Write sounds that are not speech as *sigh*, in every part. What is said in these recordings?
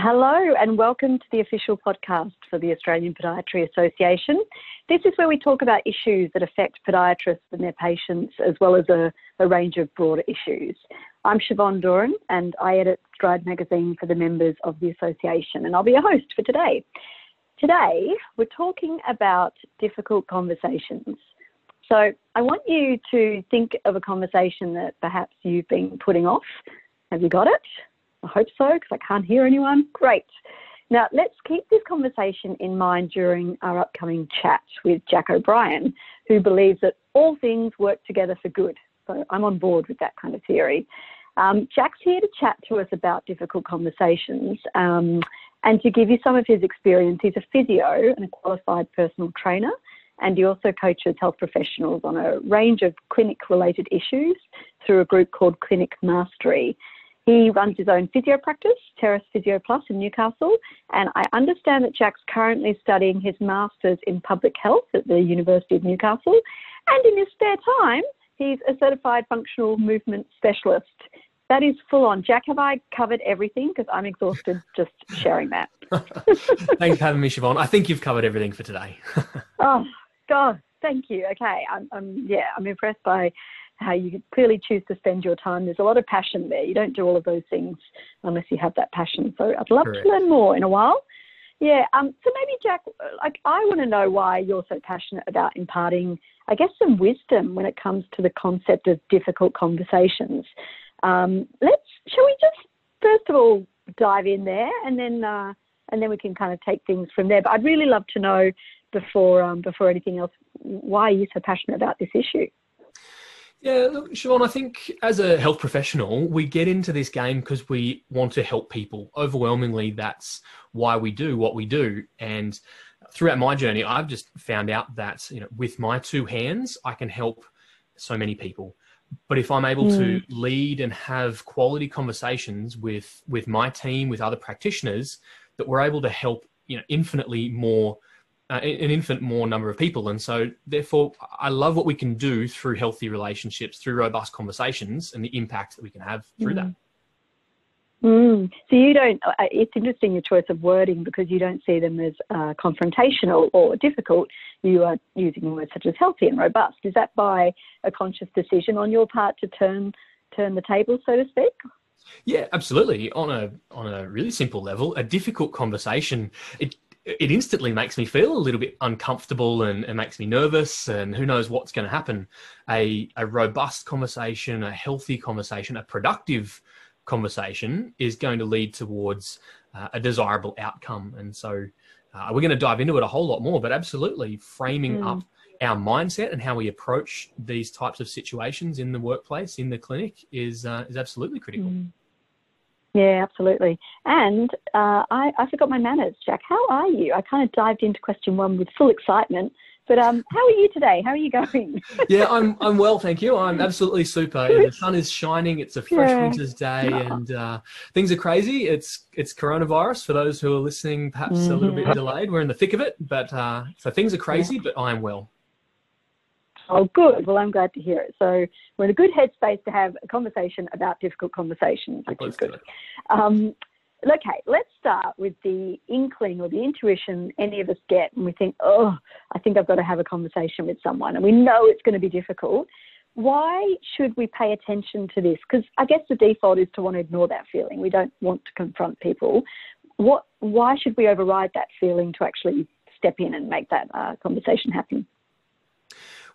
Hello, and welcome to the official podcast for the Australian Podiatry Association. This is where we talk about issues that affect podiatrists and their patients, as well as a, a range of broader issues. I'm Siobhan Doran, and I edit Stride magazine for the members of the association, and I'll be your host for today. Today, we're talking about difficult conversations. So, I want you to think of a conversation that perhaps you've been putting off. Have you got it? I hope so, because I can't hear anyone. Great. Now, let's keep this conversation in mind during our upcoming chat with Jack O'Brien, who believes that all things work together for good. So I'm on board with that kind of theory. Um, Jack's here to chat to us about difficult conversations um, and to give you some of his experience. He's a physio and a qualified personal trainer, and he also coaches health professionals on a range of clinic related issues through a group called Clinic Mastery. He runs his own physio practice, Terrace Physio Plus in Newcastle, and I understand that Jack's currently studying his master's in public health at the University of Newcastle. And in his spare time, he's a certified functional movement specialist. That is full on. Jack, have I covered everything? Because I'm exhausted just sharing that. *laughs* Thanks for having me, Siobhan. I think you've covered everything for today. *laughs* oh, God, thank you. Okay, I'm, I'm yeah, I'm impressed by how you clearly choose to spend your time. There's a lot of passion there. You don't do all of those things unless you have that passion. So I'd love Correct. to learn more in a while. Yeah. Um, so maybe Jack, like I want to know why you're so passionate about imparting, I guess, some wisdom when it comes to the concept of difficult conversations. Um, let's, shall we just first of all dive in there, and then uh, and then we can kind of take things from there. But I'd really love to know before um, before anything else, why are you so passionate about this issue? Yeah, look, Siobhan, I think as a health professional, we get into this game because we want to help people. Overwhelmingly, that's why we do what we do. And throughout my journey, I've just found out that, you know, with my two hands, I can help so many people. But if I'm able mm. to lead and have quality conversations with with my team, with other practitioners, that we're able to help, you know, infinitely more uh, an infinite more number of people. And so, therefore, I love what we can do through healthy relationships, through robust conversations, and the impact that we can have through mm. that. Mm. So you don't. Uh, it's interesting your choice of wording because you don't see them as uh, confrontational or difficult. You are using words such as healthy and robust. Is that by a conscious decision on your part to turn turn the table, so to speak? Yeah, absolutely. On a on a really simple level, a difficult conversation it it instantly makes me feel a little bit uncomfortable and, and makes me nervous and who knows what's going to happen a, a robust conversation a healthy conversation a productive conversation is going to lead towards uh, a desirable outcome and so uh, we're going to dive into it a whole lot more but absolutely framing mm. up our mindset and how we approach these types of situations in the workplace in the clinic is uh, is absolutely critical mm. Yeah, absolutely. And uh, I, I forgot my manners, Jack. How are you? I kind of dived into question one with full excitement. But um, how are you today? How are you going? *laughs* yeah, I'm I'm well, thank you. I'm absolutely super. The sun is shining. It's a fresh yeah. winter's day, and uh, things are crazy. It's it's coronavirus for those who are listening, perhaps mm-hmm. a little bit mm-hmm. delayed. We're in the thick of it, but uh, so things are crazy. Yeah. But I am well. Oh, good. Well, I'm glad to hear it. So we're in a good headspace to have a conversation about difficult conversations, which is good. Um, okay, let's start with the inkling or the intuition any of us get when we think, oh, I think I've got to have a conversation with someone, and we know it's going to be difficult. Why should we pay attention to this? Because I guess the default is to want to ignore that feeling. We don't want to confront people. What? Why should we override that feeling to actually step in and make that uh, conversation happen?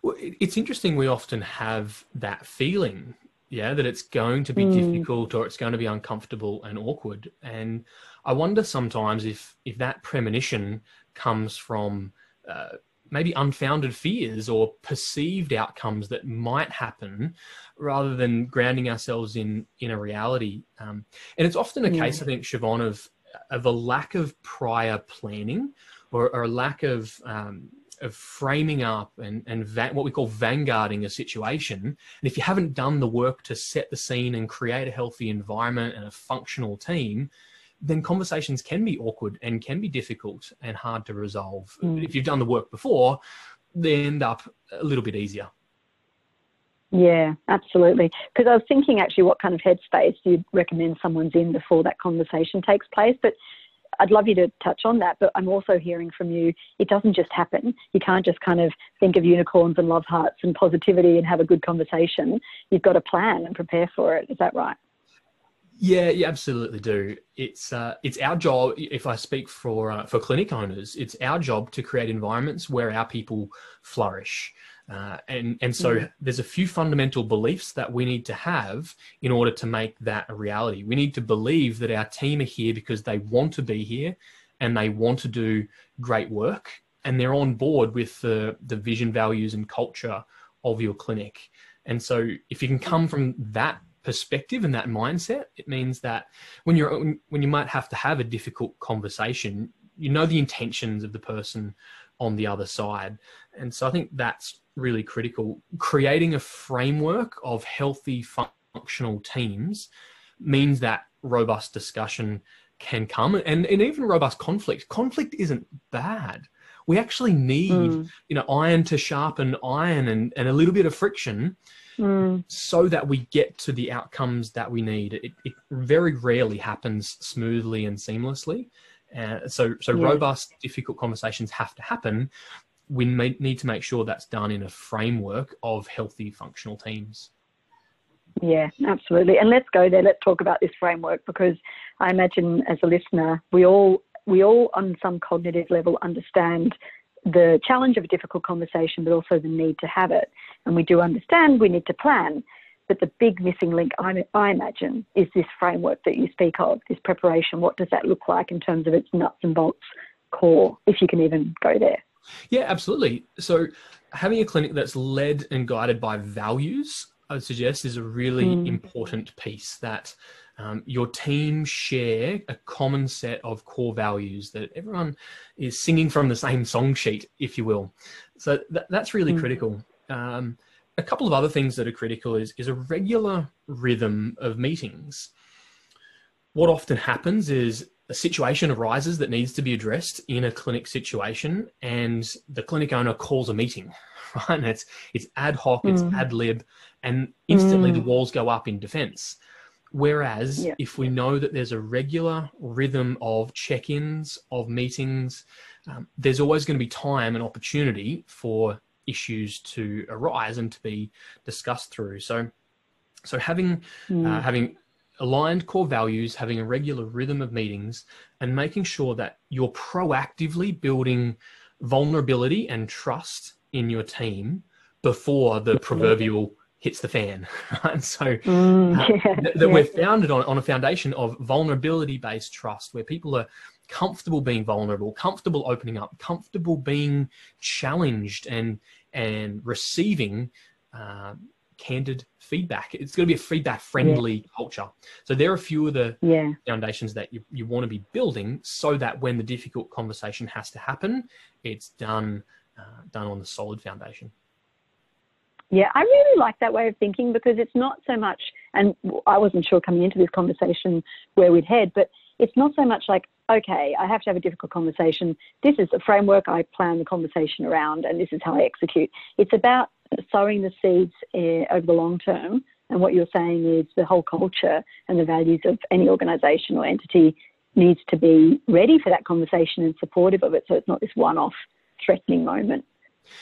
Well, it's interesting. We often have that feeling, yeah, that it's going to be mm. difficult or it's going to be uncomfortable and awkward. And I wonder sometimes if if that premonition comes from uh, maybe unfounded fears or perceived outcomes that might happen, rather than grounding ourselves in in a reality. Um, and it's often a mm. case, I think, Siobhan, of of a lack of prior planning or, or a lack of um, of framing up and, and va- what we call vanguarding a situation. And if you haven't done the work to set the scene and create a healthy environment and a functional team, then conversations can be awkward and can be difficult and hard to resolve. Mm. If you've done the work before, they end up a little bit easier. Yeah, absolutely. Because I was thinking actually what kind of headspace you'd recommend someone's in before that conversation takes place. But I'd love you to touch on that. But I'm also hearing from you, it doesn't just happen. You can't just kind of think of unicorns and love hearts and positivity and have a good conversation. You've got to plan and prepare for it. Is that right? Yeah, you absolutely do. It's uh, it's our job. If I speak for uh, for clinic owners, it's our job to create environments where our people flourish. Uh, and and so mm. there's a few fundamental beliefs that we need to have in order to make that a reality. We need to believe that our team are here because they want to be here and they want to do great work and they're on board with the the vision, values, and culture of your clinic. And so if you can come from that perspective and that mindset, it means that when you're when you might have to have a difficult conversation, you know the intentions of the person on the other side. And so I think that's really critical. Creating a framework of healthy functional teams means that robust discussion can come and, and even robust conflict. Conflict isn't bad. We actually need, mm. you know, iron to sharpen iron and, and a little bit of friction mm. so that we get to the outcomes that we need. It, it very rarely happens smoothly and seamlessly. Uh, so, so yeah. robust, difficult conversations have to happen. We may, need to make sure that's done in a framework of healthy, functional teams. Yeah, absolutely. And let's go there. Let's talk about this framework because I imagine as a listener, we all we all on some cognitive level understand the challenge of a difficult conversation, but also the need to have it. And we do understand we need to plan. But the big missing link, I, I imagine, is this framework that you speak of, this preparation. What does that look like in terms of its nuts and bolts core, if you can even go there? Yeah, absolutely. So, having a clinic that's led and guided by values, I would suggest, is a really mm. important piece that um, your team share a common set of core values that everyone is singing from the same song sheet, if you will. So, th- that's really mm. critical. Um, a couple of other things that are critical is, is a regular rhythm of meetings. What often happens is a situation arises that needs to be addressed in a clinic situation, and the clinic owner calls a meeting, *laughs* right? And it's it's ad hoc, it's mm. ad lib, and instantly mm. the walls go up in defence. Whereas yeah. if we know that there's a regular rhythm of check-ins, of meetings, um, there's always going to be time and opportunity for issues to arise and to be discussed through. So, so having mm. uh, having aligned core values, having a regular rhythm of meetings, and making sure that you're proactively building vulnerability and trust in your team before the proverbial hits the fan. *laughs* Right? So mm, uh, yeah, that, that yeah. we're founded on, on a foundation of vulnerability based trust where people are comfortable being vulnerable, comfortable opening up, comfortable being challenged and and receiving uh, candid feedback. It's going to be a feedback friendly yeah. culture. So there are a few of the yeah. foundations that you, you want to be building so that when the difficult conversation has to happen, it's done uh, done on the solid foundation. Yeah, I really like that way of thinking because it's not so much, and I wasn't sure coming into this conversation where we'd head, but it's not so much like, okay, I have to have a difficult conversation. This is the framework I plan the conversation around, and this is how I execute. It's about sowing the seeds uh, over the long term. And what you're saying is the whole culture and the values of any organisation or entity needs to be ready for that conversation and supportive of it, so it's not this one-off threatening moment.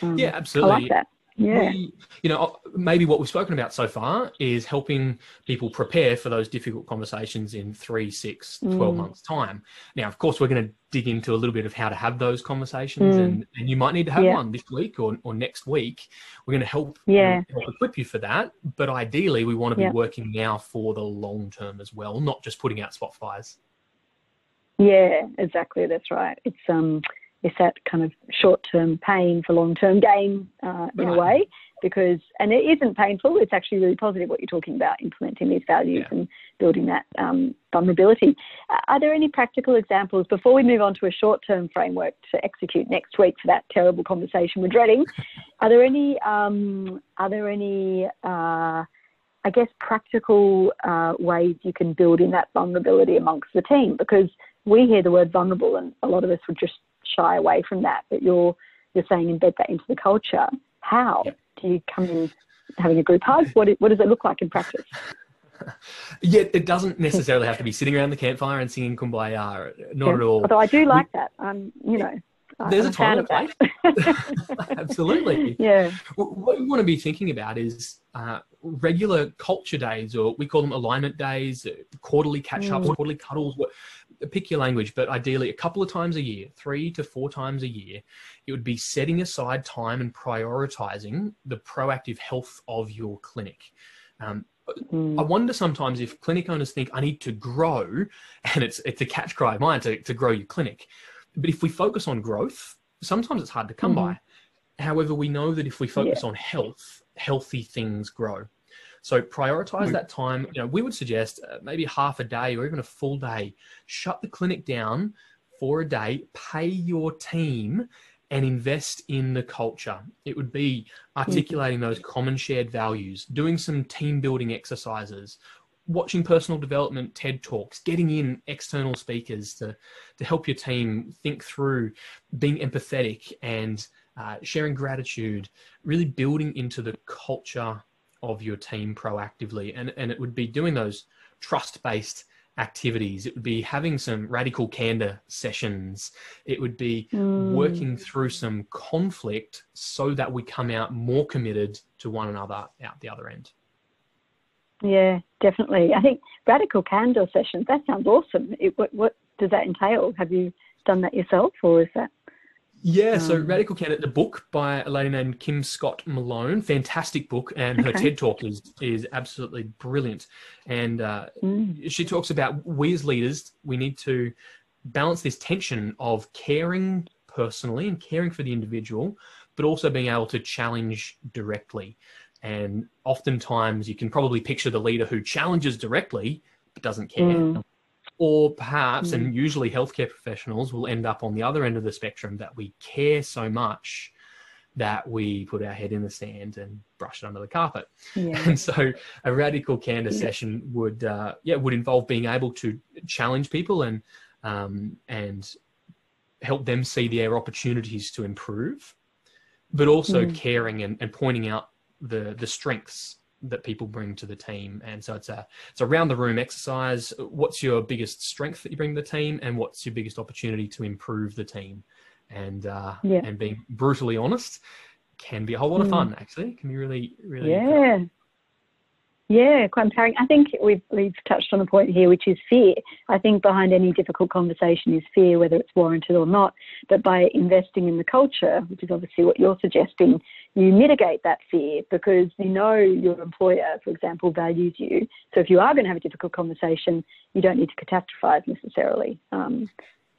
Um, yeah, absolutely. I like that yeah. We, you know, maybe what we've spoken about so far is helping people prepare for those difficult conversations in three, six, 12 mm. months' time. Now, of course, we're going to dig into a little bit of how to have those conversations, mm. and, and you might need to have yeah. one this week or, or next week. We're going to help, yeah. help equip you for that. But ideally, we want to be yeah. working now for the long term as well, not just putting out spot fires. Yeah, exactly. That's right. It's um, it's that kind of short-term pain for long-term gain uh, in right. a way because and it isn't painful it's actually really positive what you're talking about implementing these values yeah. and building that um, vulnerability are there any practical examples before we move on to a short-term framework to execute next week for that terrible conversation we're dreading *laughs* are there any um, are there any uh, I guess practical uh, ways you can build in that vulnerability amongst the team because we hear the word vulnerable and a lot of us would just shy away from that, but you're you're saying embed that into the culture. How do you come in having a group hug? What, what does it look like in practice? *laughs* yeah, it doesn't necessarily have to be sitting around the campfire and singing Kumbaya. Not at all. Although I do like that. Um, you know, there's I'm a time and place. Absolutely. *laughs* Yeah. What we want to be thinking about is uh, regular culture days, or we call them alignment days, uh, quarterly catch ups, mm. quarterly cuddles. Pick your language, but ideally a couple of times a year, three to four times a year, it would be setting aside time and prioritizing the proactive health of your clinic. Um, Mm. I wonder sometimes if clinic owners think I need to grow, *laughs* and it's it's a catch cry of mine to, to grow your clinic. But if we focus on growth, sometimes it's hard to come mm-hmm. by. However, we know that if we focus yeah. on health, healthy things grow. So prioritize mm-hmm. that time. You know, we would suggest uh, maybe half a day or even a full day. Shut the clinic down for a day. Pay your team and invest in the culture. It would be articulating mm-hmm. those common shared values, doing some team building exercises, watching personal development TED Talks, getting in external speakers to, to help your team think through being empathetic and uh, sharing gratitude, really building into the culture of your team proactively. And, and it would be doing those trust based activities. It would be having some radical candor sessions. It would be mm. working through some conflict so that we come out more committed to one another out the other end. Yeah, definitely. I think radical candor sessions, that sounds awesome. It, what, what does that entail? Have you done that yourself or is that? Yeah, so um, Radical Candor, the book by a lady named Kim Scott Malone, fantastic book, and her okay. TED talk is is absolutely brilliant. And uh, mm. she talks about we as leaders, we need to balance this tension of caring personally and caring for the individual, but also being able to challenge directly. And oftentimes you can probably picture the leader who challenges directly but doesn't care. Mm. Or perhaps, mm. and usually healthcare professionals will end up on the other end of the spectrum that we care so much that we put our head in the sand and brush it under the carpet. Yeah. *laughs* And so a radical candor yeah. session would, uh, yeah, would involve being able to challenge people and, um, and help them see their opportunities to improve, but also mm. caring and, and pointing out the the strengths that people bring to the team. And so it's a it's a round the room exercise. What's your biggest strength that you bring to the team, and what's your biggest opportunity to improve the team? And uh, yeah. and being brutally honest can be a whole lot of mm. fun. Actually, it can be really really yeah. Fun. Yeah, quite empowering. I think we've, we've touched on a point here, which is fear. I think behind any difficult conversation is fear, whether it's warranted or not. But by investing in the culture, which is obviously what you're suggesting, you mitigate that fear because you know your employer, for example, values you. So if you are going to have a difficult conversation, you don't need to catastrophize necessarily. Um,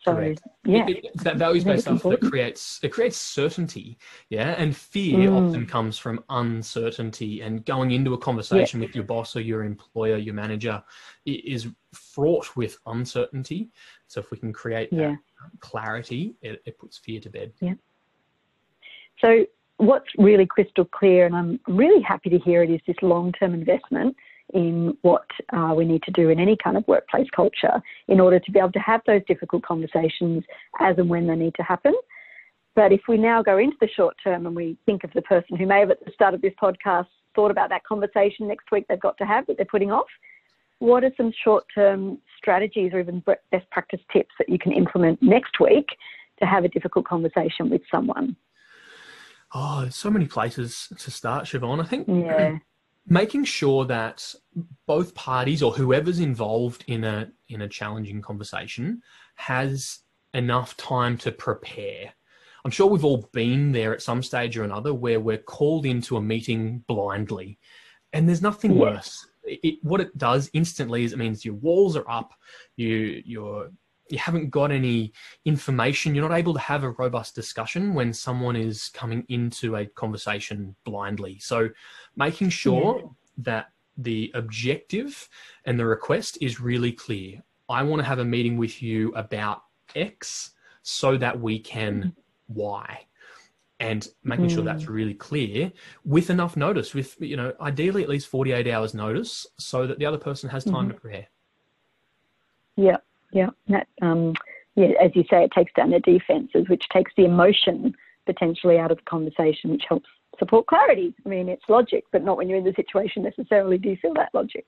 so Correct. yeah, it, it, that values based stuff that creates it creates certainty, yeah, and fear mm. often comes from uncertainty. And going into a conversation yeah. with your boss or your employer, your manager, is fraught with uncertainty. So if we can create that yeah. clarity, it, it puts fear to bed. Yeah. So what's really crystal clear, and I'm really happy to hear it, is this long term investment in what uh, we need to do in any kind of workplace culture in order to be able to have those difficult conversations as and when they need to happen. But if we now go into the short term and we think of the person who may have at the start of this podcast thought about that conversation next week they've got to have that they're putting off, what are some short term strategies or even best practice tips that you can implement next week to have a difficult conversation with someone? Oh, there's so many places to start, Siobhan. I think yeah making sure that both parties or whoever's involved in a in a challenging conversation has enough time to prepare. I'm sure we've all been there at some stage or another where we're called into a meeting blindly, and there's nothing yeah. worse. It, what it does instantly is it means your walls are up, you you're you haven't got any information, you're not able to have a robust discussion when someone is coming into a conversation blindly. So, making sure yeah. that the objective and the request is really clear. I want to have a meeting with you about X so that we can Y and making mm. sure that's mm. really clear with enough notice with you know ideally at least 48 hours notice so that the other person has time mm-hmm. to prepare yeah yeah, that, um, yeah, as you say, it takes down their defences, which takes the emotion potentially out of the conversation, which helps support clarity. I mean, it's logic, but not when you're in the situation necessarily do you feel that logic.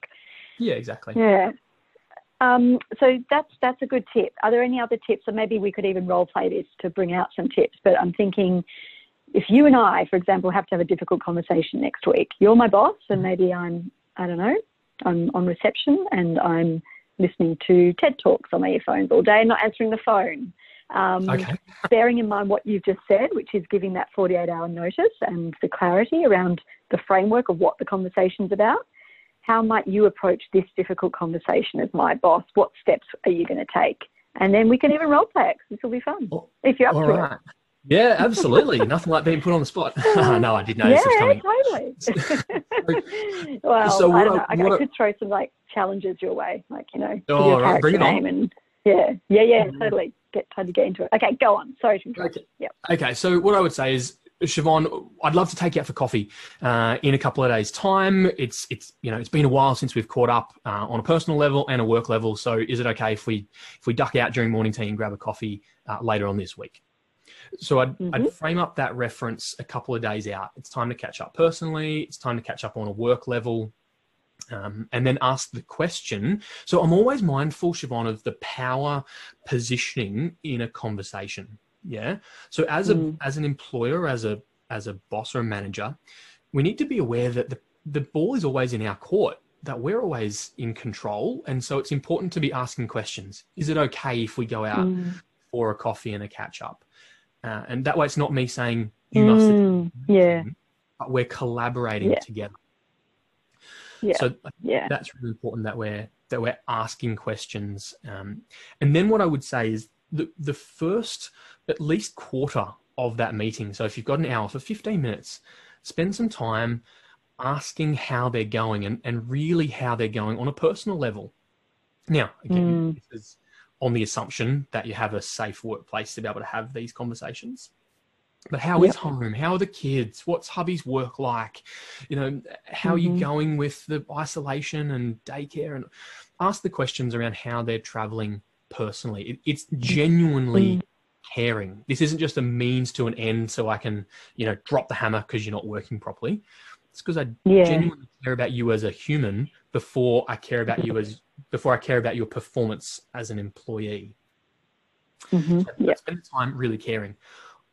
Yeah, exactly. Yeah. Um, so that's that's a good tip. Are there any other tips? Or maybe we could even role play this to bring out some tips. But I'm thinking, if you and I, for example, have to have a difficult conversation next week, you're my boss, and maybe I'm I don't know, I'm on reception and I'm listening to TED talks on my earphones all day, and not answering the phone. Um, okay. *laughs* bearing in mind what you've just said, which is giving that 48 hour notice and the clarity around the framework of what the conversation's about, how might you approach this difficult conversation as my boss? What steps are you going to take? And then we can even role play it. This will be fun if you're up to right. it. Yeah, absolutely. Nothing like being put on the spot. *laughs* no, I did know yeah, this was coming. totally. *laughs* well, so I. I, I, I, could throw some like challenges your way, like you know, oh, your right, bring it on. and yeah, yeah, yeah, mm-hmm. totally. Get time to get into it. Okay, go on. Sorry to interrupt. Okay. Yep. Okay, so what I would say is Siobhan, I'd love to take you out for coffee uh, in a couple of days' time. It's it's you know it's been a while since we've caught up uh, on a personal level and a work level. So is it okay if we if we duck out during morning tea and grab a coffee uh, later on this week? So I'd, mm-hmm. I'd frame up that reference a couple of days out. It's time to catch up personally. It's time to catch up on a work level. Um, and then ask the question. So I'm always mindful, Siobhan, of the power positioning in a conversation. Yeah. So as a mm. as an employer, as a as a boss or a manager, we need to be aware that the the ball is always in our court. That we're always in control, and so it's important to be asking questions. Is it okay if we go out mm. for a coffee and a catch up? Uh, and that way, it's not me saying you mm, must. Yeah. But we're collaborating yeah. together. Yeah. So yeah. that's really important that we're that we're asking questions. Um, and then what I would say is the the first at least quarter of that meeting. So if you've got an hour for 15 minutes, spend some time asking how they're going and, and really how they're going on a personal level. Now, again, mm. this is on the assumption that you have a safe workplace to be able to have these conversations. But how yep. is home? How are the kids? What's hubby's work like? You know, how mm-hmm. are you mm-hmm. going with the isolation and daycare? And ask the questions around how they're traveling personally. It, it's genuinely mm. caring. This isn't just a means to an end so I can, you know, drop the hammer because you're not working properly. It's because I yeah. genuinely care about you as a human before I care about you as before I care about your performance as an employee. Mm-hmm. So yep. Spend time really caring.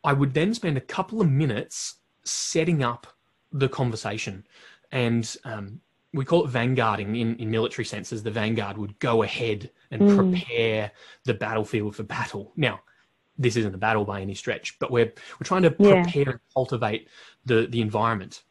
I would then spend a couple of minutes setting up the conversation, and um, we call it vanguarding in, in military senses. The vanguard would go ahead and mm. prepare the battlefield for battle. Now, this isn't a battle by any stretch, but we're we're trying to prepare yeah. and cultivate the the environment.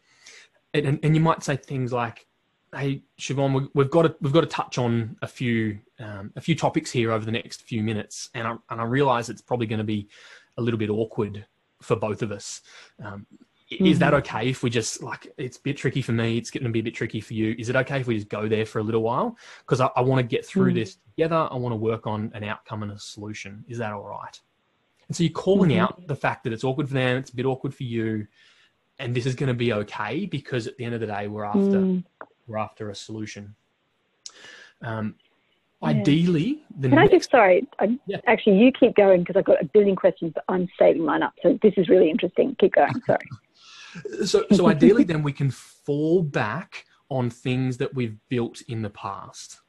And, and, and you might say things like, hey Siobhan, we've got to we've got to touch on a few um, a few topics here over the next few minutes, and I and I realise it's probably going to be a little bit awkward for both of us. Um, mm-hmm. Is that mm-hmm. okay if we just like it's a bit tricky for me? It's going to be a bit tricky for you. Is it okay if we just go there for a little while? Because I, I want to get through mm this together. I want to work on an outcome and a solution. Is that all right? And so you're calling mm-hmm. out the fact that it's awkward for them, it's a bit awkward for you, and this is going to be okay because at the end of the day, we're after mm we're after a solution. Um, yeah. Ideally, the can next... I just sorry? I, yeah. Actually, you keep going because I've got a billion questions, but I'm saving mine up. So this is really interesting. Keep going. *laughs* Sorry. so, so ideally, then we can fall back on things that we've built in the past.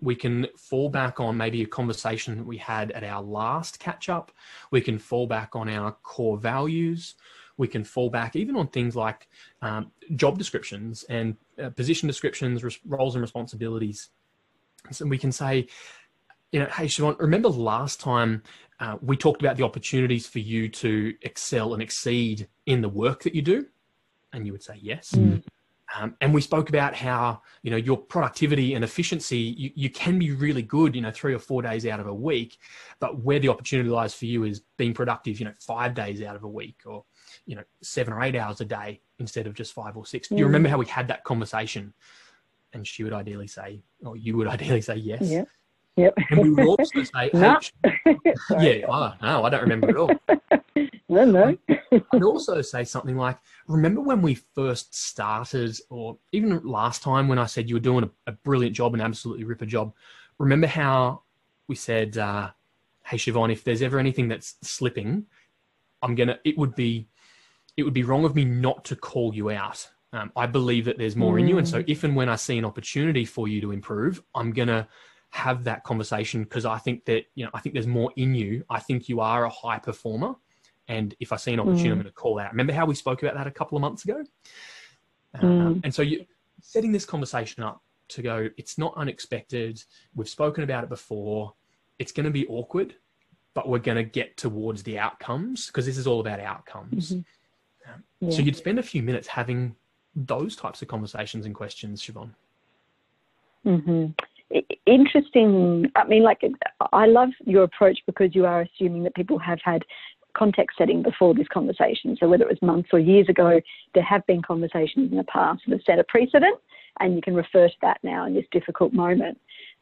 We can fall back on maybe a conversation that we had at our last catch up. We can fall back on our core values we can fall back even on things like um, job descriptions and uh, position descriptions, res- roles and responsibilities. So we can say, you know, hey, Siobhan, remember last time uh, we talked about the opportunities for you to excel and exceed in the work that you do? And you would say yes. Mm. Um, and we spoke about how you know your productivity and efficiency you, you can be really good you know three or four days out of a week but where the opportunity lies for you is being productive you know five days out of a week or you know seven or eight hours a day instead of just five or six. Do you remember how we had that conversation? And she would ideally say, or you would *laughs* ideally say yes. Yeah. Yep. And we would also say, *laughs* no. *laughs* yeah, oh, no, I don't remember at all. no, no. I'd also say something like, remember when we first started, or even last time when I said you were doing a, a brilliant job, an absolutely ripper job. Remember how we said, uh, hey, Siobhan, if there's ever anything that's slipping, I'm going to, it would be it would be wrong of me not to call you out. Um, I believe that there's more mm. in you. And so, if and when I see an opportunity for you to improve, I'm going to have that conversation because I think that, you know, I think there's more in you. I think you are a high performer. And if I see an opportunity, mm. I'm going to call out. Remember how we spoke about that a couple of months ago? Mm. Um, and so, you setting this conversation up to go, it's not unexpected. We've spoken about it before. It's going to be awkward, but we're going to get towards the outcomes because this is all about outcomes. Mm-hmm. Yeah. So you'd spend a few minutes having those types of conversations and questions, Siobhan. Mm-hmm. Interesting. I mean, like, I love your approach because you are assuming that people have had context setting before this conversation. So whether it was months or years ago, there have been conversations in the past that have set a precedent, and you can refer to that now in this difficult moment.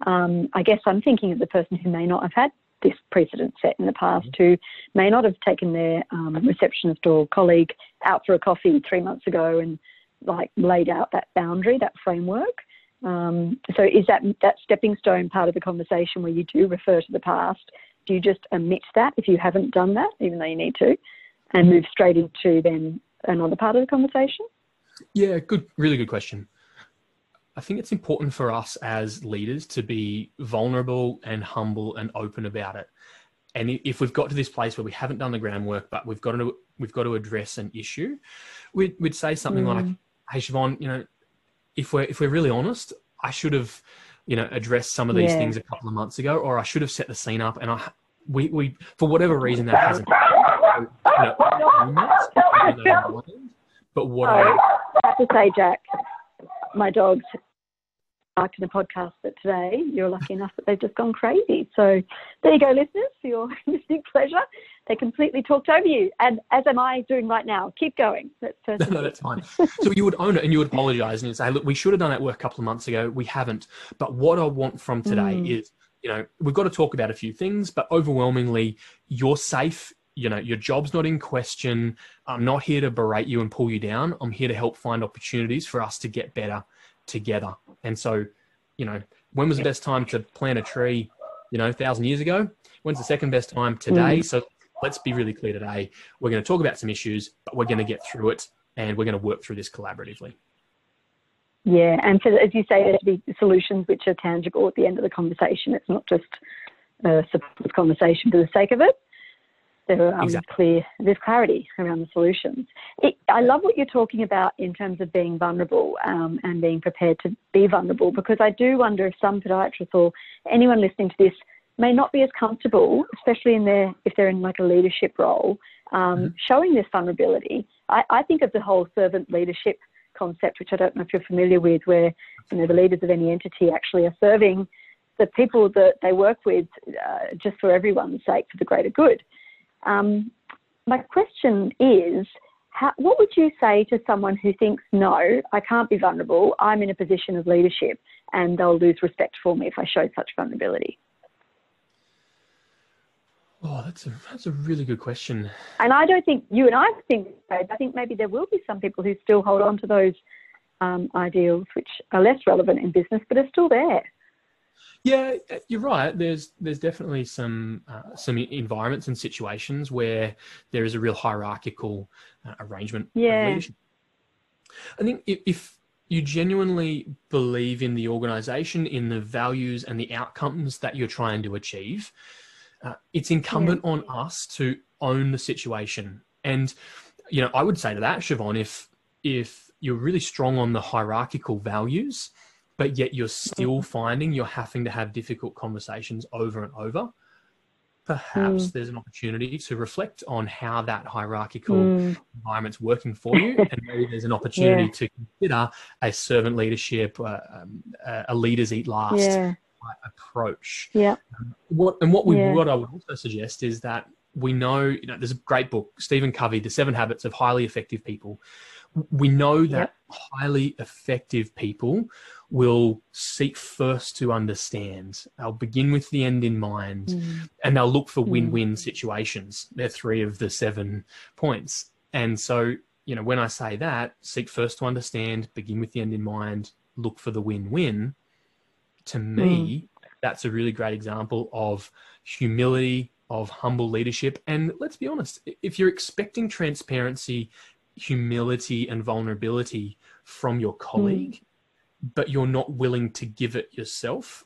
Um, I guess I'm thinking of the person who may not have had this precedent set in the past, mm-hmm. who may not have taken their um, receptionist or colleague out for a coffee three months ago and like laid out that boundary, that framework. Um, so is that that stepping stone part of the conversation where you do refer to the past? Do you just omit that if you haven't done that, even though you need to, and move straight into then another part of the conversation? Yeah, good, really good question. I think it's important for us as leaders to be vulnerable and humble and open about it. And if we've got to this place where we haven't done the groundwork, but we've got to we've got to address an issue, we'd, we'd say something mm. like, "Hey, Siobhan, you know, if we're if we're really honest, I should have, you know, addressed some of these yeah. things a couple of months ago, or I should have set the scene up, and I we we for whatever reason that hasn't. *laughs* You know, but what I, I have to say, Jack, my dogs barked in the podcast, but today you're lucky enough that they've just gone crazy. So there you go, listeners, for your *laughs* listening pleasure. They completely talked over you, and as am I doing right now. Keep going. That's no, no, that's fine. so you would own it and you would apologise and you'd say, "Look, we should have done that work a couple of months ago. We haven't." But what I want from today mm. is, you know, we've got to talk about a few things, but overwhelmingly, you're safe you know your job's not in question i'm not here to berate you and pull you down i'm here to help find opportunities for us to get better together. And so, you know, when was the best time to plant a tree? You know, a thousand years ago. When's the second best time today? Mm. So let's be really clear today. We're going to talk about some issues, but we're going to get through it, and we're going to work through this collaboratively. Yeah, and for, as you say, there to be solutions which are tangible at the end of the conversation. It's not just a conversation for the sake of it there are um, exactly. clear, there's clarity around the solutions. It, I love what you're talking about in terms of being vulnerable um, and being prepared to be vulnerable because I do wonder if some podiatrists or anyone listening to this may not be as comfortable, especially in their if they're in like a leadership role, um, mm-hmm. showing this vulnerability. I, I think of the whole servant leadership concept, which I don't know if you're familiar with, where you know the leaders of any entity actually are serving the people that they work with uh, just for everyone's sake, for the greater good. Um, my question is, how, what would you say to someone who thinks, no, I can't be vulnerable, I'm in a position of leadership and they'll lose respect for me if I show such vulnerability? Oh, that's a that's a really good question. And I don't think you and I think. I think maybe there will be some people who still hold on to those um, ideals, which are less relevant in business, but are still there. Yeah, uh, you're right. There's there's definitely some uh, some environments and situations where there is a real hierarchical uh, arrangement. Yeah. I think if, if you genuinely believe in the organization, in the values and the outcomes that you're trying to achieve, uh, it's incumbent yeah. on us to own the situation. And you know, I would say to that, Siobhan, if if you're really strong on the hierarchical values, but yet you're still mm. finding you're having to have difficult conversations over and over, perhaps mm. there's an opportunity to reflect on how that hierarchical mm. environment's working for you, and maybe there's an *laughs* opportunity yeah. to consider a servant leadership, uh, um, a leaders eat last yeah. approach. Yeah. Um, what and what we yeah. what I would also suggest is that we know you know there's a great book Stephen Covey, The Seven Habits of Highly Effective People. We know that highly effective people will seek first to understand. They'll begin with the end in mind mm. and they'll look for win win mm. situations. They're three of the seven points. And so, you know, when I say that, seek first to understand, begin with the end in mind, look for the win win, to me, mm. that's a really great example of humility, of humble leadership. And let's be honest, if you're expecting transparency humility and vulnerability from your colleague, mm. but you're not willing to give it yourself,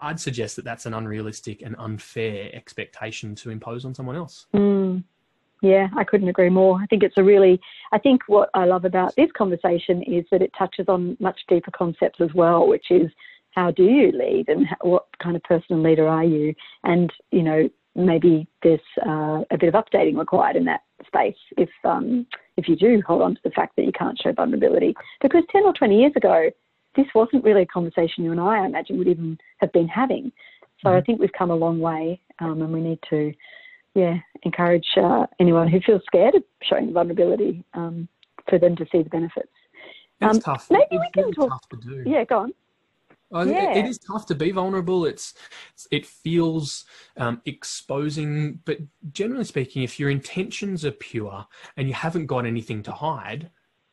I'd suggest that that's an unrealistic and unfair expectation to impose on someone else. Mm. Yeah, I couldn't agree more. I think it's a really, I think what I love about this conversation is that it touches on much deeper concepts as well, which is how do you lead and what kind of personal leader are you? And, you know, maybe there's uh, a bit of updating required in that space if, um, if you do hold on to the fact that you can't show vulnerability. Because 10 or 20 years ago, this wasn't really a conversation you and I, I imagine, would even have been having. So mm-hmm. I think we've come a long way um, and we need to yeah, encourage uh, anyone who feels scared of showing vulnerability um, for them to see the benefits. It's um, tough. Maybe it's we can talk. Yeah, go on. Yeah. It, it is tough to be vulnerable. It's it feels um, exposing, but generally speaking, if your intentions are pure and you haven't got anything to hide,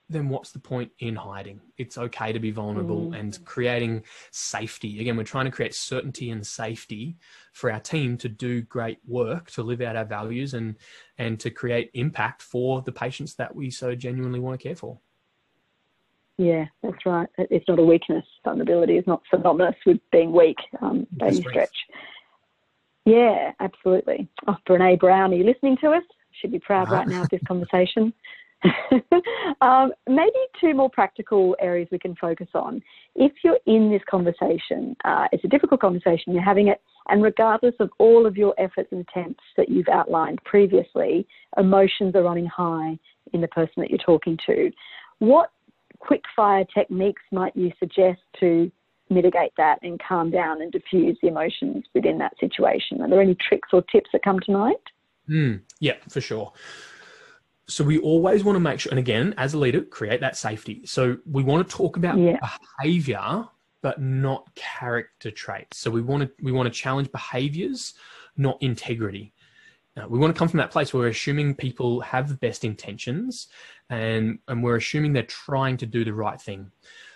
then what's the point in hiding? It's okay to be vulnerable mm. and creating safety. Again, we're trying to create certainty and safety for our team to do great work, to live out our values and and to create impact for the patients that we so genuinely want to care for. Yeah, that's right. It's not a weakness. Vulnerability is not synonymous with being weak um, by any stretch. Yeah, absolutely. Oh, Brene Brown, are you listening to us? Should be proud right now of this *laughs* conversation. *laughs* um, maybe two more practical areas we can focus on. If you're in this conversation, uh, it's a difficult conversation, you're having it, and regardless of all of your efforts and attempts that you've outlined previously, emotions are running high in the person that you're talking to. What quick fire techniques might you suggest to mitigate that and calm down and diffuse the emotions within that situation? Are there any tricks or tips that come to mind? Mm, yeah, for sure so we always want to make sure and again as a leader create that safety so we want to talk about yeah. behavior but not character traits so we want to we want to challenge behaviors not integrity now, we want to come from that place where we're assuming people have the best intentions and and we're assuming they're trying to do the right thing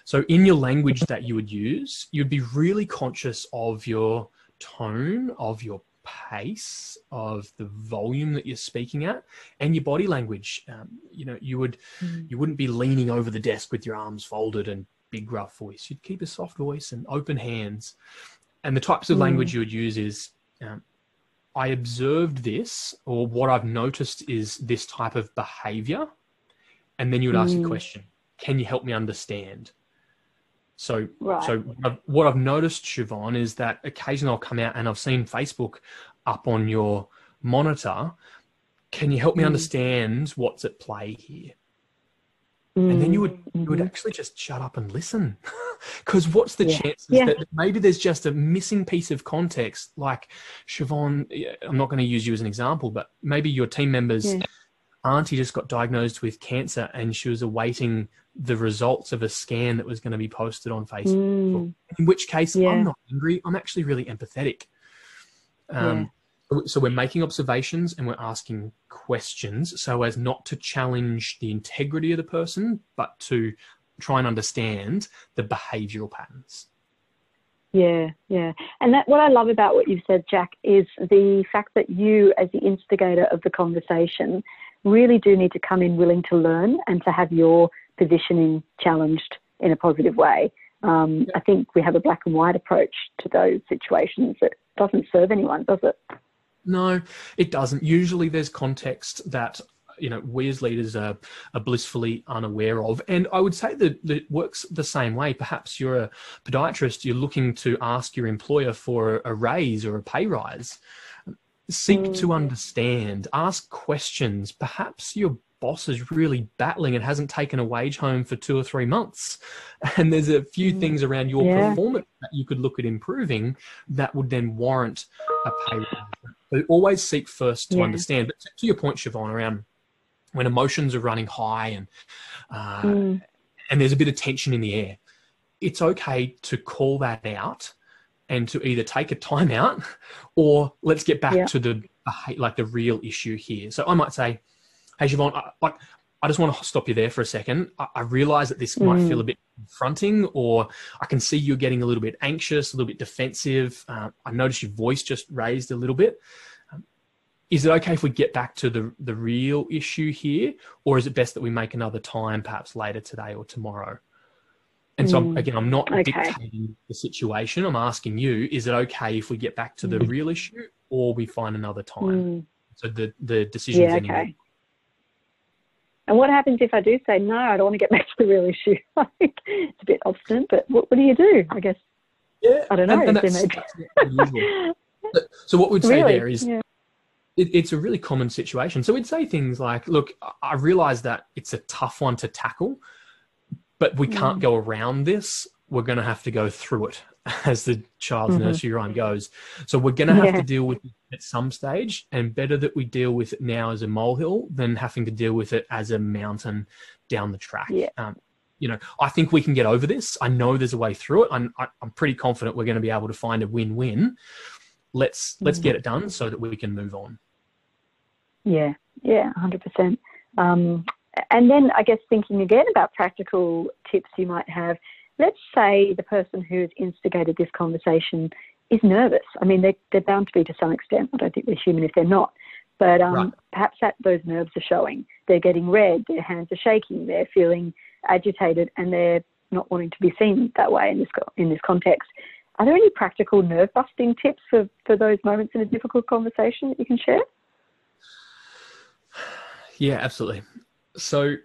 so in your language that you would use you'd be really conscious of your tone of your pace of the volume that you're speaking at and your body language um, you know you would mm. you wouldn't be leaning over the desk with your arms folded and big rough voice you'd keep a soft voice and open hands and the types of mm. language you would use is um, i observed this or what i've noticed is this type of behavior and then you would ask mm. a question can you help me understand so, right. so what I've noticed, Siobhan, is that occasionally I'll come out and I've seen Facebook up on your monitor. Can you help me mm. understand what's at play here? Mm. And then you would mm-hmm. you would mm-hmm. actually just shut up and listen, *laughs* because what's the yeah. chances yeah. that maybe there's just a missing piece of context? Like Siobhan, I'm not going to use you as an example, but maybe your team members. Yeah auntie just got diagnosed with cancer and she was awaiting the results of a scan that was going to be posted on Facebook. Mm. In which case, yeah. I'm not angry. I'm actually really empathetic. Um, yeah. So we're making observations and we're asking questions so as not to challenge the integrity of the person, but to try and understand the behavioral patterns. Yeah, yeah. And that what I love about what you've said, Jack, is the fact that you, as the instigator of the conversation, really do need to come in willing to learn and to have your positioning challenged in a positive way. Um, I think we have a black and white approach to those situations that doesn't serve anyone, does it? No, it doesn't. Usually there's context that you know we as leaders are, are blissfully unaware of and i would say that, it works the same way perhaps you're a podiatrist you're looking to ask your employer for a raise or a pay rise seek mm. to understand, ask questions. Perhaps your boss is really battling and hasn't taken a wage home for two or three months. *laughs* And there's a few mm. things around your yeah. performance that you could look at improving that would then warrant a pay rise. But always seek first to yeah. understand. But to your point, Siobhan, around when emotions are running high and uh, mm. and there's a bit of tension in the air, it's okay to call that out and to either take a timeout or let's get back yeah. to the like the real issue here. So I might say, "Hey, Siobhan, I, like I just want to stop you there for a second. I, I realize that this mm. might feel a bit confronting, or I can see you're getting a little bit anxious, a little bit defensive. Uh, I noticed your voice just raised a little bit. Um, is it okay if we get back to the the real issue here, or is it best that we make another time, perhaps later today or tomorrow? And so, mm, again, I'm not okay. dictating the situation. I'm asking you: Is it okay if we get back to the mm. real issue, or we find another time? Mm. So the the decision. Yeah, okay. And what happens if I do say no? I don't want to get *laughs* back to the real issue. *laughs* it's a bit obstinate, but what, what do you do? I guess. Yeah, I don't know. And, and *laughs* so what we'd say really? there is yeah it, it's a really common situation. So we'd say things like, look, I realize that it's a tough one to tackle, but we can't mm. go around this. We're going to have to go through it, *laughs* as the child's mm-hmm. nursery rhyme goes. So we're going to have yeah. to deal with it at some stage, and better that we deal with it now as a molehill than having to deal with it as a mountain down the track. Yeah. Um, you know, I think we can get over this. I know there's a way through it. I'm, I'm pretty confident we're going to be able to find a win-win. Let's let's mm-hmm. get it done so that we can move on. Yeah, yeah, 100%. Um, and then I guess thinking again about practical tips you might have. Let's say the person who has instigated this conversation is nervous. I mean, they're, they're bound to be to some extent. I don't think they're human if they're not. But um, right. perhaps that those nerves are showing. They're getting red, their hands are shaking, they're feeling agitated, and they're not wanting to be seen that way in this, in this context. Are there any practical nerve busting tips for, for those moments in a difficult conversation that you can share? Yeah, absolutely. So,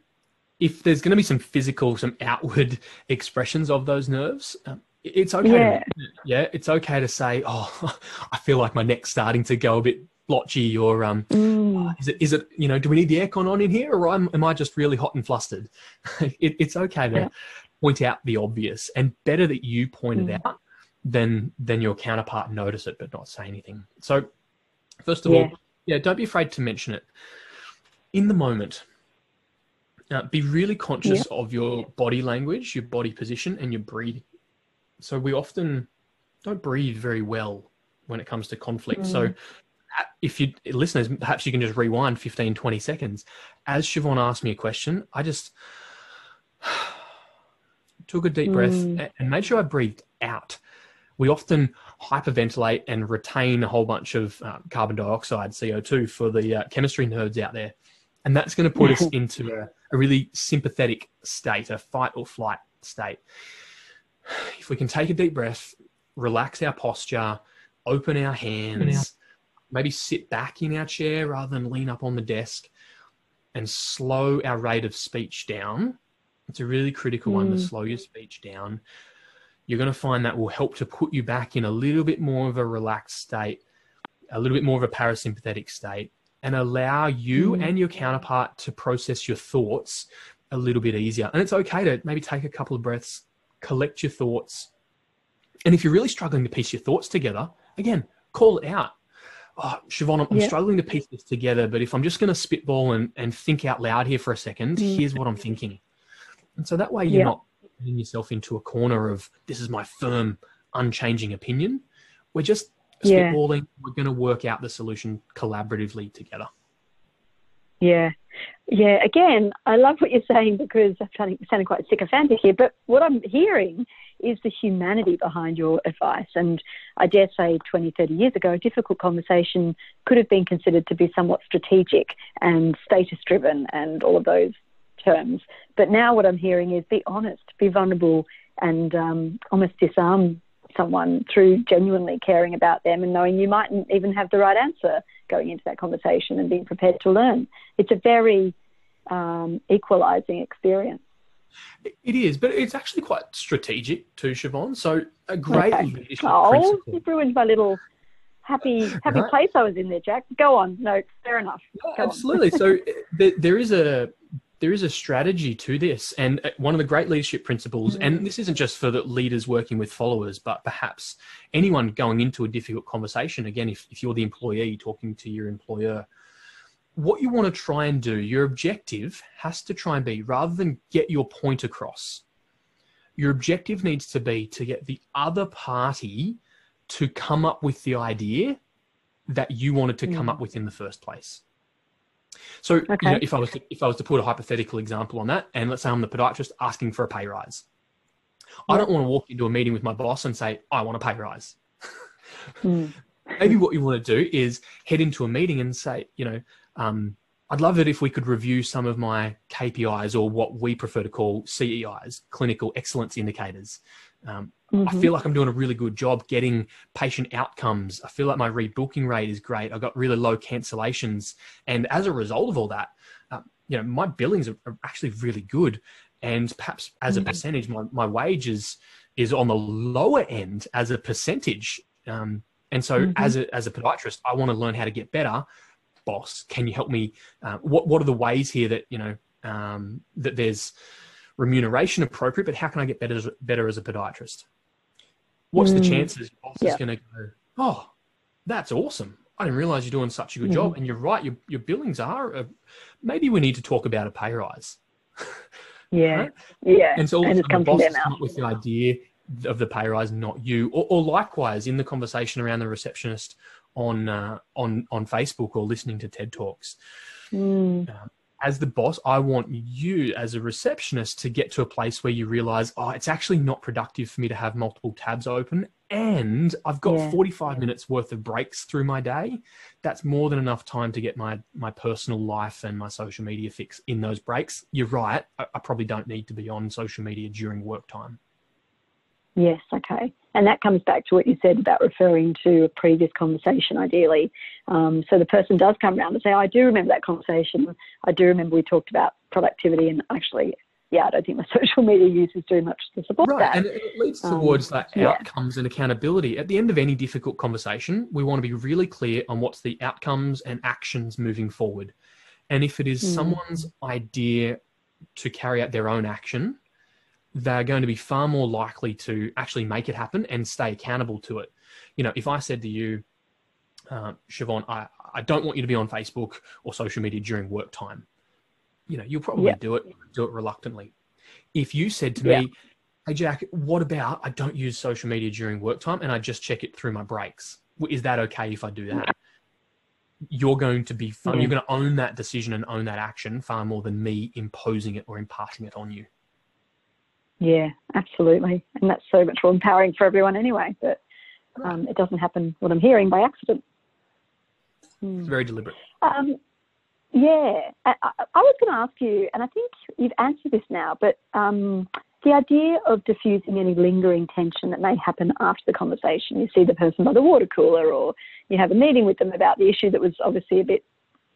if there's going to be some physical, some outward *laughs* expressions of those nerves, um, it's okay. Yeah. To, yeah, it's okay to say, "Oh, *laughs* I feel like my neck's starting to go a bit blotchy," or um, mm. "Is it? Is it? You know, do we need the aircon on in here, or am, am I just really hot and flustered?" *laughs* it, it's okay to yeah. point out the obvious, and better that you point mm. it out than than your counterpart notice it but not say anything. So, first of yeah. all, yeah, don't be afraid to mention it in the moment, uh, be really conscious of your body language, your body position, and your breathing. So we often don't breathe very well when it comes to conflict. Mm. So if you listeners, perhaps you can just rewind 15, 20 seconds. As Siobhan asked me a question, I just *sighs* took a deep breath mm. and made sure I breathed out. We often hyperventilate and retain a whole bunch of uh, carbon dioxide, CO2, for the uh, chemistry nerds out there. And that's going to put us into a, a really sympathetic state, a fight or flight state. If we can take a deep breath, relax our posture, open our hands, maybe sit back in our chair rather than lean up on the desk, and slow our rate of speech down. It's a really critical mm. one to mm. slow your speech down. You're going to find that will help to put you back in a little bit more of a relaxed state, a little bit more of a parasympathetic state, and allow you mm. and your counterpart to process your thoughts a little bit easier. And it's okay to maybe take a couple of breaths, collect your thoughts. And if you're really struggling to piece your thoughts together, again, call it out. Oh, Siobhan, I'm, yeah. struggling to piece this together, but if I'm just going to spitball and, and think out loud here for a second, mm. here's what I'm thinking. And so that way you're yeah. not putting yourself into a corner of this is my firm, unchanging opinion. We're just yeah. spitballing. We're going to work out the solution collaboratively together. Yeah. Yeah. Again, I love what you're saying because I'm sounding, sounding quite sycophantic here, but what I'm hearing is the humanity behind your advice. And I dare say 20, 30 years ago, a difficult conversation could have been considered to be somewhat strategic and status driven and all of those terms. But now what I'm hearing is be honest, be vulnerable, and um, almost disarm someone through genuinely caring about them and knowing you mightn't even have the right answer going into that conversation and being prepared to learn. It's a very um, equalizing experience. It is, but it's actually quite strategic too, Siobhan. So a great okay. leadership oh, principle. you've ruined my little happy happy place I was in there, Jack. Go on. No, fair enough. Yeah, absolutely. so *laughs* there, there is a there is a strategy to this. And uh, one of the great leadership principles, and mm. this isn't just for the leaders working with followers, but perhaps anyone going into a difficult conversation. Again, if, if you're the employee talking to your employer, what you want to try and do, your objective has to try and be rather than get your point across, your objective needs to be to get the other party to come up with the idea that you wanted to come mm. up with in the first place. So, okay. you know, if I was to, if I was to put a hypothetical example on that, and let's say I'm the podiatrist asking for a pay rise, I don't want to walk into a meeting with my boss and say I want a pay rise. mm. *laughs* maybe what you want to do is head into a meeting and say, you know, um, I'd love it if we could review some of my KPIs or what we prefer to call CEIs, clinical excellence indicators. Um, mm-hmm. I feel like I'm doing a really good job getting patient outcomes. I feel like my rebooking rate is great. I've got really low cancellations. And as a result of all that, uh, you know, my billings are, are, actually really good. And perhaps as a mm-hmm. percentage, my, my wage is, is on the lower end as a percentage. Um, and so mm-hmm. as, a, as a podiatrist, I want to learn how to get better boss, can you help me? Uh, what what are the ways here that you know um, that there's remuneration appropriate, but how can I get better better as a podiatrist? What's mm. the chances your boss yeah. is going to go? Oh, that's awesome. I didn't realize you're doing such a good mm. job, and you're right. Your your billings are. Uh, maybe we need to talk about a pay rise. *laughs* yeah, right? yeah. And so all and the boss is with the idea of the pay rise, not you. Or, or, likewise, in the conversation around the receptionist on uh, on on Facebook or listening to TED talks. Mm. Um, as the boss, I want you as a receptionist to get to a place where you realize, oh, it's actually not productive for me to have multiple tabs open. And I've got yeah. 45 minutes worth of breaks through my day. That's more than enough time to get my, my personal life and my social media fix in those breaks. You're right. I, I probably don't need to be on social media during work time. Yes, okay. And that comes back to what you said about referring to a previous conversation, ideally. Um, so the person does come around and say, I do remember that conversation. I do remember we talked about productivity and actually, yeah, I don't think my *laughs* social media use is doing much to support right. that. And it leads um, towards um, that outcomes yeah. and accountability. At the end of any difficult conversation, we want to be really clear on what's the outcomes and actions moving forward. And if it is mm. someone's idea to carry out their own action, they're going to be far more likely to actually make it happen and stay accountable to it. You know, if I said to you, uh, Siobhan, I, I don't want you to be on Facebook or social media during work time, you know, you'll probably yeah. do it, do it reluctantly. If you said to yeah. me, hey, Jack, what about I don't use social media during work time and I just check it through my breaks? Is that okay if I do that? You're going to be fun. You're going to own that decision and own that action far more than me imposing it or imparting it on you. Yeah, absolutely. And that's so much more empowering for everyone anyway, but um, it doesn't happen, what I'm hearing, by accident. Hmm. It's very deliberate. Um, yeah, I, I was going to ask you, and I think you've answered this now, but um, the idea of diffusing any lingering tension that may happen after the conversation. You see the person by the water cooler, or you have a meeting with them about the issue that was obviously a bit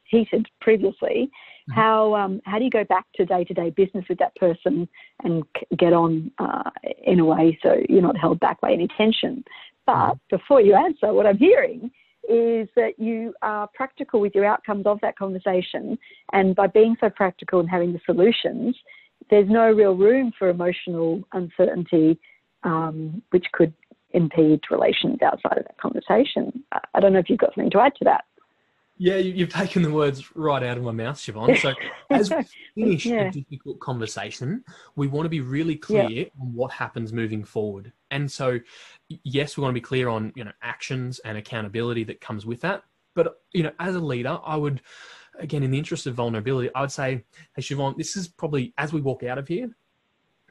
heated previously. Mm-hmm. How um, how do you go back to day to day business with that person and get on uh, in a way so you're not held back by any tension? But mm-hmm. before you answer, what I'm hearing is that you are practical with your outcomes of that conversation, and by being so practical and having the solutions, there's no real room for emotional uncertainty, um, which could impede relations outside of that conversation. I don't know if you've got something to add to that. Yeah, you've taken the words right out of my mouth, Siobhan. So, *laughs* as we finish yeah. a difficult conversation, we want to be really clear yeah. on what happens moving forward. And so, yes, we want to be clear on you know actions and accountability that comes with that. But you know, as a leader, I would, again, in the interest of vulnerability, I would say, hey, Siobhan, this is probably as we walk out of here,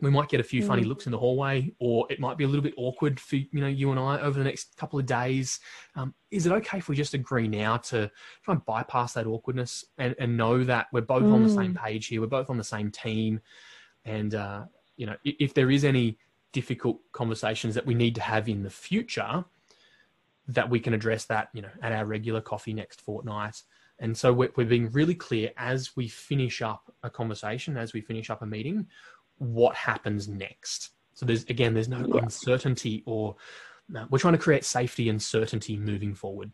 we might get a few funny mm. looks in the hallway, or it might be a little bit awkward for you know you and I over the next couple of days. Um, is it okay if we just agree now to try and bypass that awkwardness and, and know that we're both mm. on the same mm. page here, we're both on the same team, and uh, you know if, if there is any difficult conversations that we need to have in the future, that we can address that you know at our regular coffee next fortnight. And so we're, we're being really clear as we finish up a conversation, as we finish up a meeting, what happens next. So there's again, there's no yeah. uncertainty or no, we're trying to create safety and certainty moving forward.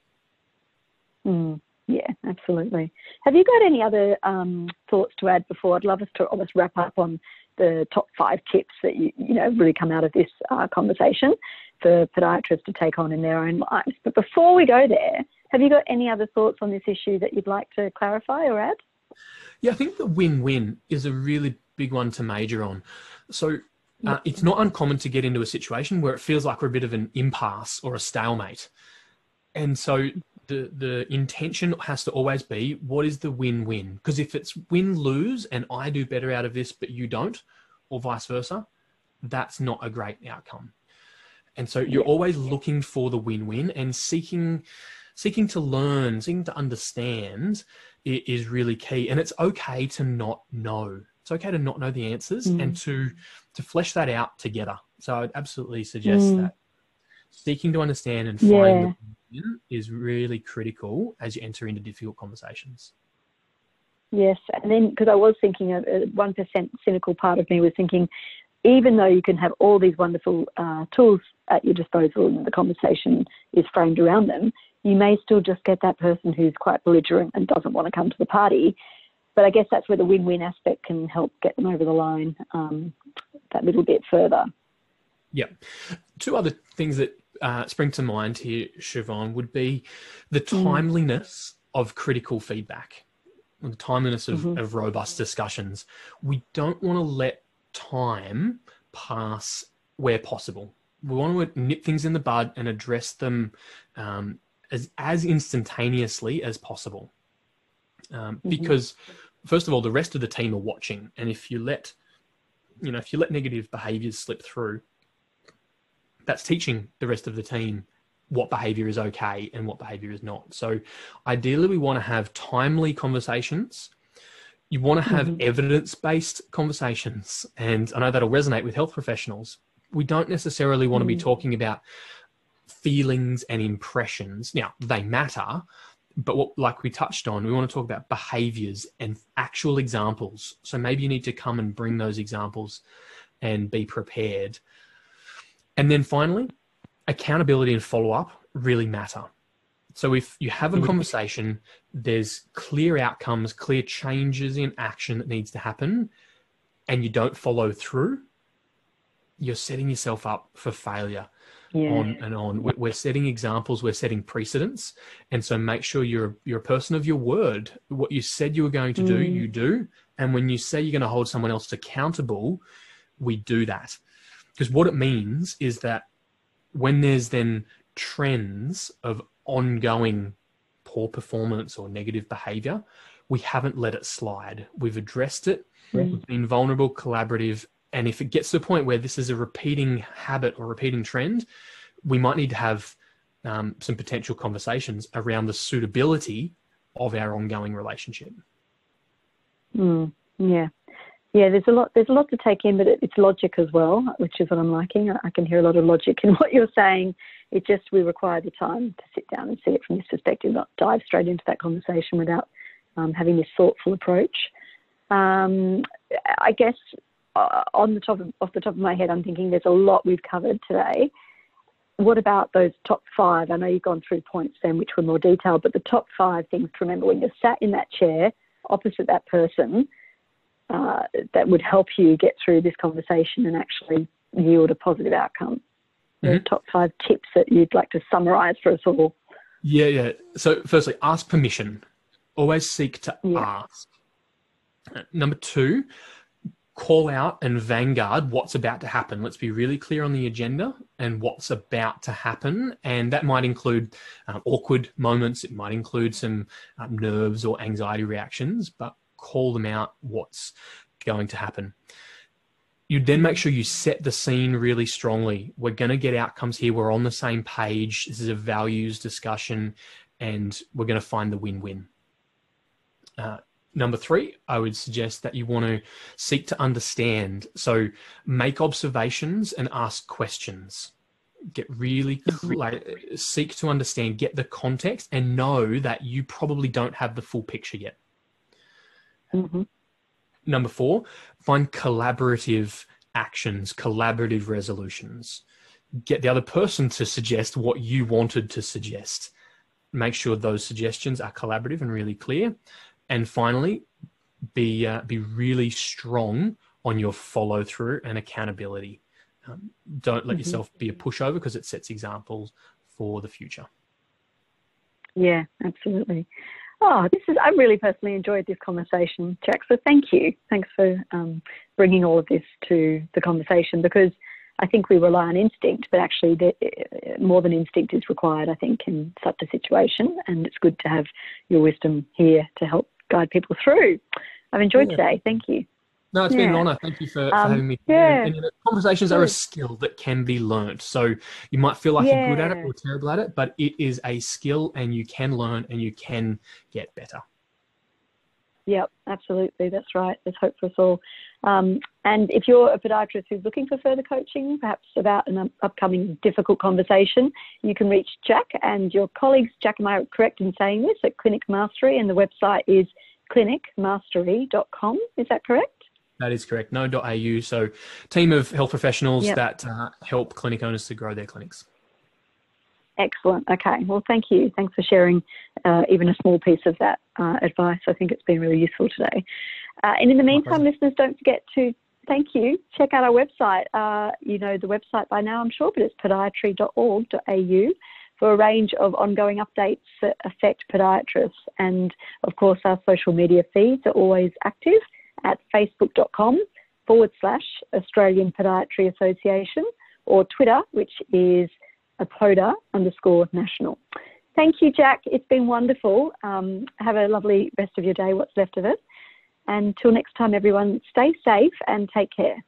Mm, yeah, absolutely. Have you got any other um, thoughts to add before? I'd love us to almost wrap up on the top five tips that you you know really come out of this uh, conversation for podiatrists to take on in their own lives. But before we go there, have you got any other thoughts on this issue that you'd like to clarify or add? Yeah, I think the win-win is a really big one to major on. So uh, it's not uncommon to get into a situation where it feels like we're a bit of an impasse or a stalemate. And so the the intention has to always be what is the win-win? Because if it's win-lose and I do better out of this but you don't, or vice versa, that's not a great outcome. And so you're always looking for the win-win and seeking seeking to learn, seeking to understand is really key. And it's okay to not know. It's okay to not know the answers mm. and to to flesh that out together. So I'd absolutely suggest mm. that seeking to understand and find yeah. the is really critical as you enter into difficult conversations. Yes, and then because I was thinking, a one percent cynical part of me was thinking, even though you can have all these wonderful uh, tools at your disposal and the conversation is framed around them, you may still just get that person who's quite belligerent and doesn't want to come to the party. But I guess that's where the win-win aspect can help get them over the line um, that little bit further. Yeah. Two other things that uh, spring to mind here, Siobhan, would be the mm. timeliness mm. of critical feedback, the timeliness of, mm-hmm. of robust discussions. We don't want to let time pass where possible. We want to nip things in the bud and address them um, as, as instantaneously as possible. Um, mm-hmm. Because, first of all, the rest of the team are watching. And if you let, you know, if you let negative behaviors slip through, that's teaching the rest of the team what behavior is okay and what behavior is not. So, ideally, we want to have timely conversations you want to have mm-hmm. evidence based conversations. And I know that'll resonate with health professionals. We don't necessarily want mm. to be mm. talking about feelings and impressions. Now, they matter, but what, like we touched on, we want to talk about behaviors and actual examples. So maybe you need to come and bring those examples and be prepared. And then finally, accountability and follow up really matter. So if you have a conversation, there's clear outcomes, clear changes in action that needs to happen, and you don't follow through, you're setting yourself up for failure yeah. on and on. We're setting examples, we're setting precedents, and so make sure you're you're a person of your word. What you said you were going to do, mm. you do, and when you say you're going to hold someone else accountable, we do that. Because what it means is that when there's then trends of ongoing poor performance or negative behavior, we haven't let it slide. We've addressed it, mm. we've been vulnerable, collaborative. And if it gets to the point where this is a repeating habit or repeating trend, we might need to have um, some potential conversations around the suitability of our ongoing relationship. Mm, yeah, yeah. There's a lot. There's a lot to take in, but it's logic as well, which is what I'm liking. I can hear a lot of logic in *laughs* what you're saying, it just we require the time to sit down and see it from this perspective, not dive straight into that conversation without um, having this thoughtful approach. Um, I guess uh, on the top of, off the top of my head, I'm thinking there's a lot we've covered today. What about those top five? I know you've gone through points then, which were more detailed, but the top five things to remember when you're sat in that chair opposite that person uh, that would help you get through this conversation and actually yield a positive outcome mm-hmm. top five tips that you'd like to summarize for us all? Yeah, yeah. So, firstly, ask permission. Always seek to yeah. ask. Number two, call out and vanguard what's about to happen. Let's be really clear on the agenda and what's about to happen. And that might include um, awkward moments, it might include some um, nerves or anxiety reactions, but call them out what's going to happen you then make sure you set the scene really strongly. We're going to get outcomes here. We're on the same page. This is a values discussion, and we're going to find the win win. Uh, number three, I would suggest that you want to seek to understand. So make observations and ask questions. Get really like, seek to understand, get the context, and know that you probably don't have the full picture yet. Mm-hmm. Number four, find collaborative actions, collaborative resolutions. Get the other person to suggest what you wanted to suggest. Make sure those suggestions are collaborative and really clear. And finally, be uh, be really strong on your follow through and accountability. Um, don't let mm-hmm. yourself be a pushover because it sets examples for the future. Yeah, absolutely. Oh, this is, I really personally enjoyed this conversation, Jack. So thank you. Thanks for um, bringing all of this to the conversation because I think we rely on instinct, but actually, the, more than instinct is required, I think, in such a situation. And it's good to have your wisdom here to help guide people through. I've enjoyed yeah. today. Thank you. No, it's yeah. been an honour. Thank you for, for um, having me. Yeah. And, and, conversations are a skill that can be learned. So you might feel like yeah. you're good at it or terrible at it, but it is a skill and you can learn and you can get better. Yep, absolutely. That's right. There's hope for us all. Um, and if you're a podiatrist who's looking for further coaching, perhaps about an upcoming difficult conversation, you can reach Jack and your colleagues. Jack, am I correct in saying this? At Clinic Mastery, and the website is clinicmastery.com. Is that correct? That is correct. No.au. So, team of health professionals yep. that uh, help clinic owners to grow their clinics. Excellent. Okay. Well, thank you. Thanks for sharing uh, even a small piece of that uh, advice. I think it's been really useful today. Uh, and in the meantime, listeners, don't forget to thank you. Check out our website. Uh, you know the website by now, I'm sure, but it's podiatry.org.au for a range of ongoing updates that affect podiatrists. And of course, our social media feeds are always active at facebook.com forward slash Australian Podiatry Association or Twitter, which is apoda underscore national. Thank you, Jack. It's been wonderful. Um, have a lovely rest of your day, what's left of it. And until next time, everyone, stay safe and take care.